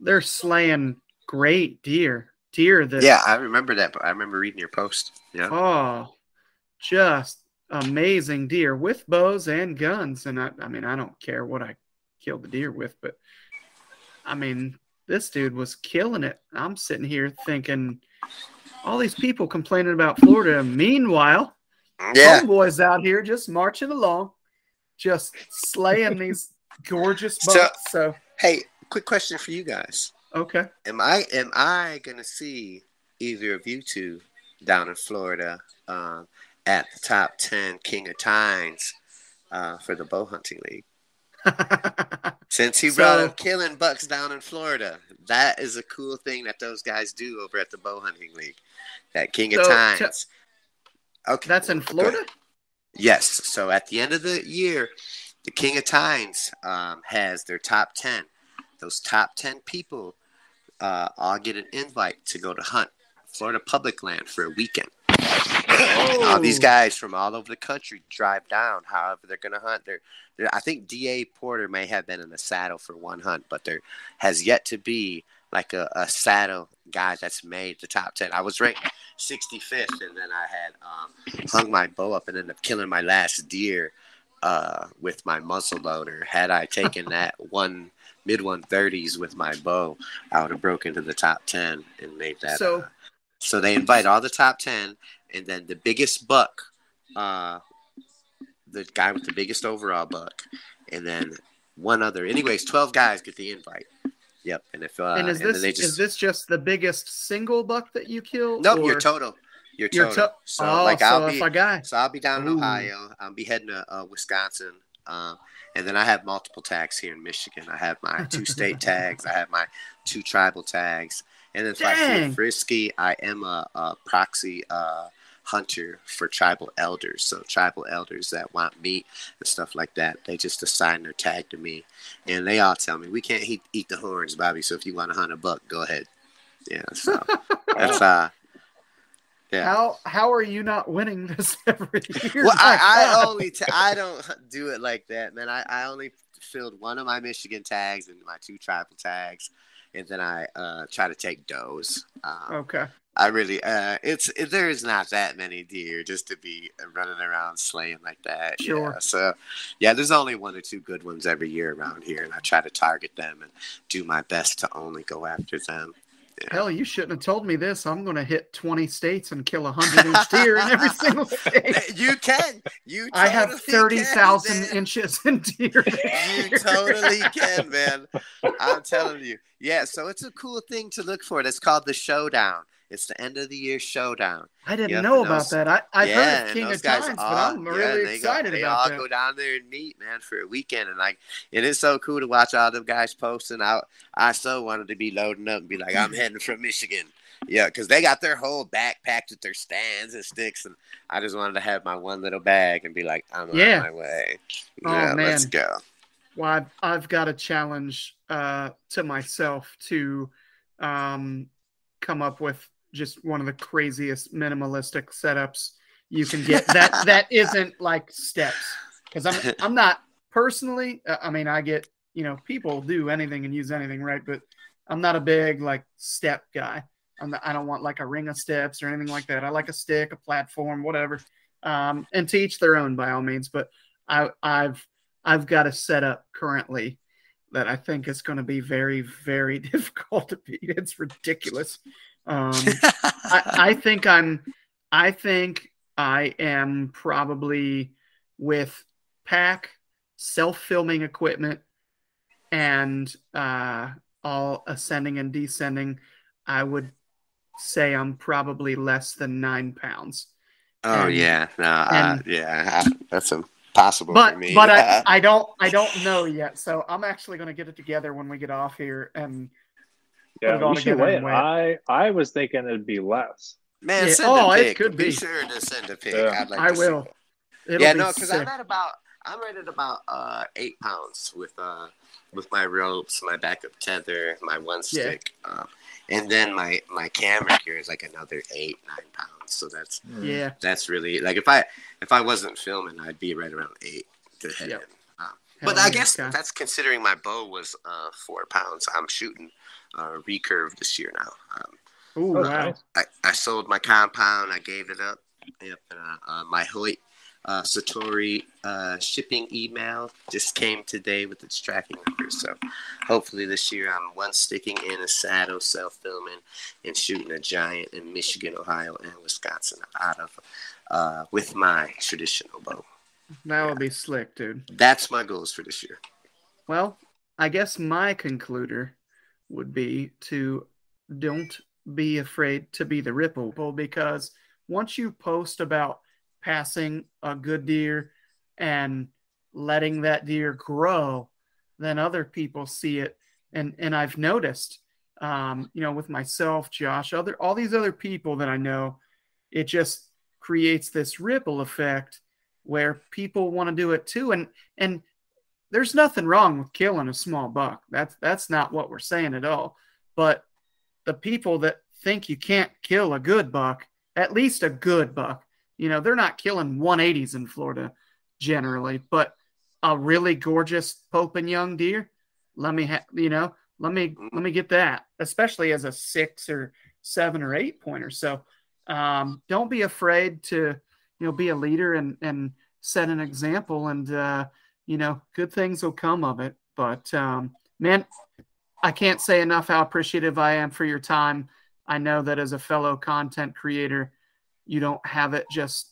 They're slaying great deer. Deer that Yeah, I remember that. I remember reading your post. Yeah. Oh, just amazing deer with bows and guns. And I, I mean, I don't care what I killed the deer with, but I mean, this dude was killing it. I'm sitting here thinking, all these people complaining about Florida. Meanwhile, Yeah. homeboys out here just marching along, just slaying these gorgeous bucks. So, Hey, quick question for you guys. okay. Am I am I gonna see either of you two down in Florida um, at the top ten King of Tines uh, for the bow hunting league? Since he So- brought up killing bucks down in Florida, that is a cool thing that those guys do over at the bow hunting league. That King of So, Tines. okay, That's in. Florida. Yes. So at the end of the year, the King of Tines um, has their top 10. Those top 10 people uh, all get an invite to go to hunt Florida public land for a weekend. All these Oh. guys from all over the country drive down. However, they're going to hunt. They're, they're, I think Da Porter may have been in the saddle for one hunt, but there has yet to be like a, a saddle guy that's made the top 10. I was ranked 65th, and then I had um, hung my bow up and ended up killing my last deer uh, with my muzzle loader. Had I taken that one mid 130s with my bow, I would have broken into the top 10 and made that. So- uh, so they invite all the top 10, and then the biggest buck, uh, the guy with the biggest overall buck, and then one other. Anyways, 12 guys get the invite. Yep. And if uh, and is this they is this just the biggest single buck that you kill? Nope, or your total. Your your total. to- so oh, like so I'll be a guy. so I'll be down in Ooh. Ohio. I'll be heading to uh, Wisconsin. Um, and then I have multiple tags here in Michigan. I have my two state tags. I have my two tribal tags. And then if I Dang. feel frisky, I am a, a proxy uh, hunter for tribal elders. So tribal elders that want meat and stuff like that, they just assign their tag to me. And they all tell me, we can't eat, eat the horns, Bobby. So if you want to hunt a buck, go ahead. Yeah. So that's, uh, yeah. How how are you not winning this every year? Well, I, I only t- I don't do it like that, man. I, I only filled one of my Michigan tags and my two tribal tags, and then I uh, try to take does. Um, okay. I really uh, it's it, there's not that many deer just to be running around slaying like that. Sure. Yeah, so yeah, there's only one or two good ones every year around here, and I try to target them and do my best to only go after them. Hell, you shouldn't have told me this. I'm going to hit 20 states and kill a 100 inch deer in every single state. you can. You. I have 30,000 inches in deer. You totally can, man. I'm telling you. Yeah, so it's a cool thing to look for. It's called the showdown. It's the end of the year showdown. I didn't know about those- that. I, I've yeah, heard of King of guys Times, but I'm yeah, really they excited go, they about all that. go down there and meet, man, for a weekend, and like, and it's so cool to watch all them guys posting out. I so wanted to be loading up and be like, I'm heading from Michigan. Yeah, because they got their whole backpack with their stands and sticks, and I just wanted to have my one little bag and be like, I'm Yeah. on my way. Oh, yeah, let's go. Well, I've, I've got a challenge uh, to myself to um, come up with just one of the craziest minimalistic setups you can get. that that isn't like steps because I'm I'm not personally. uh, I mean, I get you know people do anything and use anything, right? But I'm not a big like step guy. I'm not, I don't want like a ring of steps or anything like that. I like a stick, a platform, whatever. Um, and to each their own by all means. But I, I've I've got a setup currently that I think is going to be very, very difficult to beat. It's ridiculous. Um, I, I think I'm, I think I am probably with pack, self filming equipment, and uh, all ascending and descending. I would say I'm probably less than nine pounds. Oh And- yeah, no, uh, yeah, I- that's impossible but for me. but I, I don't I don't know yet. So I'm actually going to get it together when we get off here and Put it Yeah, all you should together weigh and I I was thinking it'd be less. man, Yeah, send oh, a it could be. be. sure to send a pic. Yeah. I'd like I to will. it. it'll yeah, be no, because I'm at about I'm right at about uh, eight pounds with uh with my ropes, my backup tether, my one Yeah. stick, um, and then my my camera here is like another eight nine pounds. So that's yeah. that's really like if I if I wasn't filming, I'd be right around eight to head Yep. in. Um, but I guess Scott. that's considering my bow was uh, four pounds. I'm shooting uh, recurve this year now. Um, Ooh, Oh, wow. I, I sold my compound. I gave it up. Yep. And, uh, uh, my Hoyt uh, Satori uh, shipping email just came today with its tracking number. So hopefully this year I'm one sticking in a saddle, self filming, and shooting a giant in Michigan, Ohio, and Wisconsin out of uh, with my traditional bow. That would be slick, dude. That's my goals for this year. Well, I guess my concluder would be to don't be afraid to be the ripple because once you post about passing a good deer and letting that deer grow, then other people see it. And and I've noticed, um, you know, with myself, Josh, other all these other people that I know, it just creates this ripple effect where people want to do it too. And and there's nothing wrong with killing a small buck. That's that's not what we're saying at all. But the people that think you can't kill a good buck, at least a good buck, you know, they're not killing 180s in Florida generally, but a really gorgeous Pope and young deer, let me have, you know, let me let me get that, especially as a six or seven or eight pointer. So um, don't be afraid to, you know, be a leader and and set an example, and uh, you know, good things will come of it. But um, man, I can't say enough how appreciative I am for your time. I know that as a fellow content creator, you don't have it just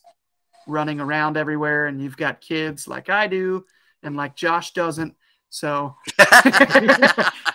running around everywhere and you've got kids like I do and like Josh doesn't. So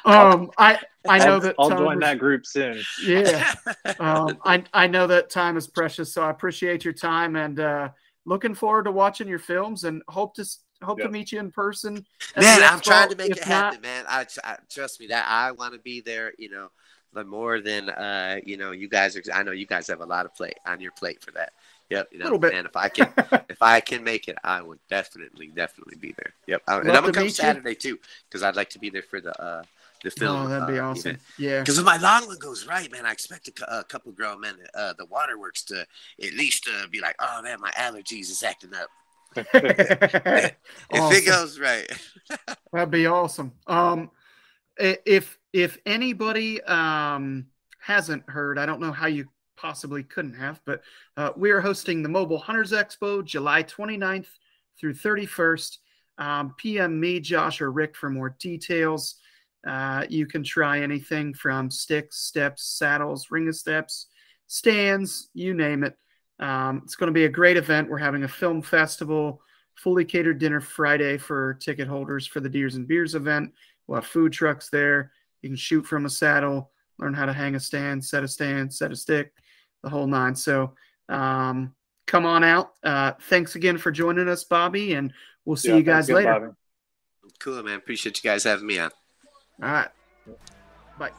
um, I I know that I'll join that group soon. Yeah. Um, I I know that time is precious, so I appreciate your time and uh, looking forward to watching your films and hope to s- hope to meet you in person. man, I'm trying to make If it not- happen, man. I, I trust me that I want to be there. You know, but more than uh, you know, you guys are. I know you guys have a lot of plate on your plate for that. Yep, you know, Little bit. and if I can, if I can make it, I would definitely, definitely be there. Yep, I, and I'm gonna come meet you. Saturday too, because I'd like to be there for the uh the film. Oh, that'd be uh, awesome. event. Yeah. Because if my long one goes right, man, I expect a, cou- a couple grown men, uh, the waterworks, to at least uh, be like, "Oh man, my allergies is acting up." If Awesome. it goes right, That'd be awesome. Um, if if anybody um hasn't heard, I don't know how you possibly couldn't have, but uh, we are hosting the Mobile Hunters Expo July 29th through 31st. Um, PM me, Josh, or Rick for more details. Uh, you can try anything from sticks, steps, saddles, ring of steps, stands, you name it. Um, it's going to be a great event. We're having a film festival, fully catered dinner Friday for ticket holders for the Deers and Beers event. We'll have food trucks there. You can shoot from a saddle, learn how to hang a stand, set a stand, set a stick, the whole nine. So um, come on out. Uh, thanks again for joining us, Bobby, and we'll see Yeah, you guys thanks again, later. Bobby. cool, man. Appreciate you guys having me on. All right. Bye.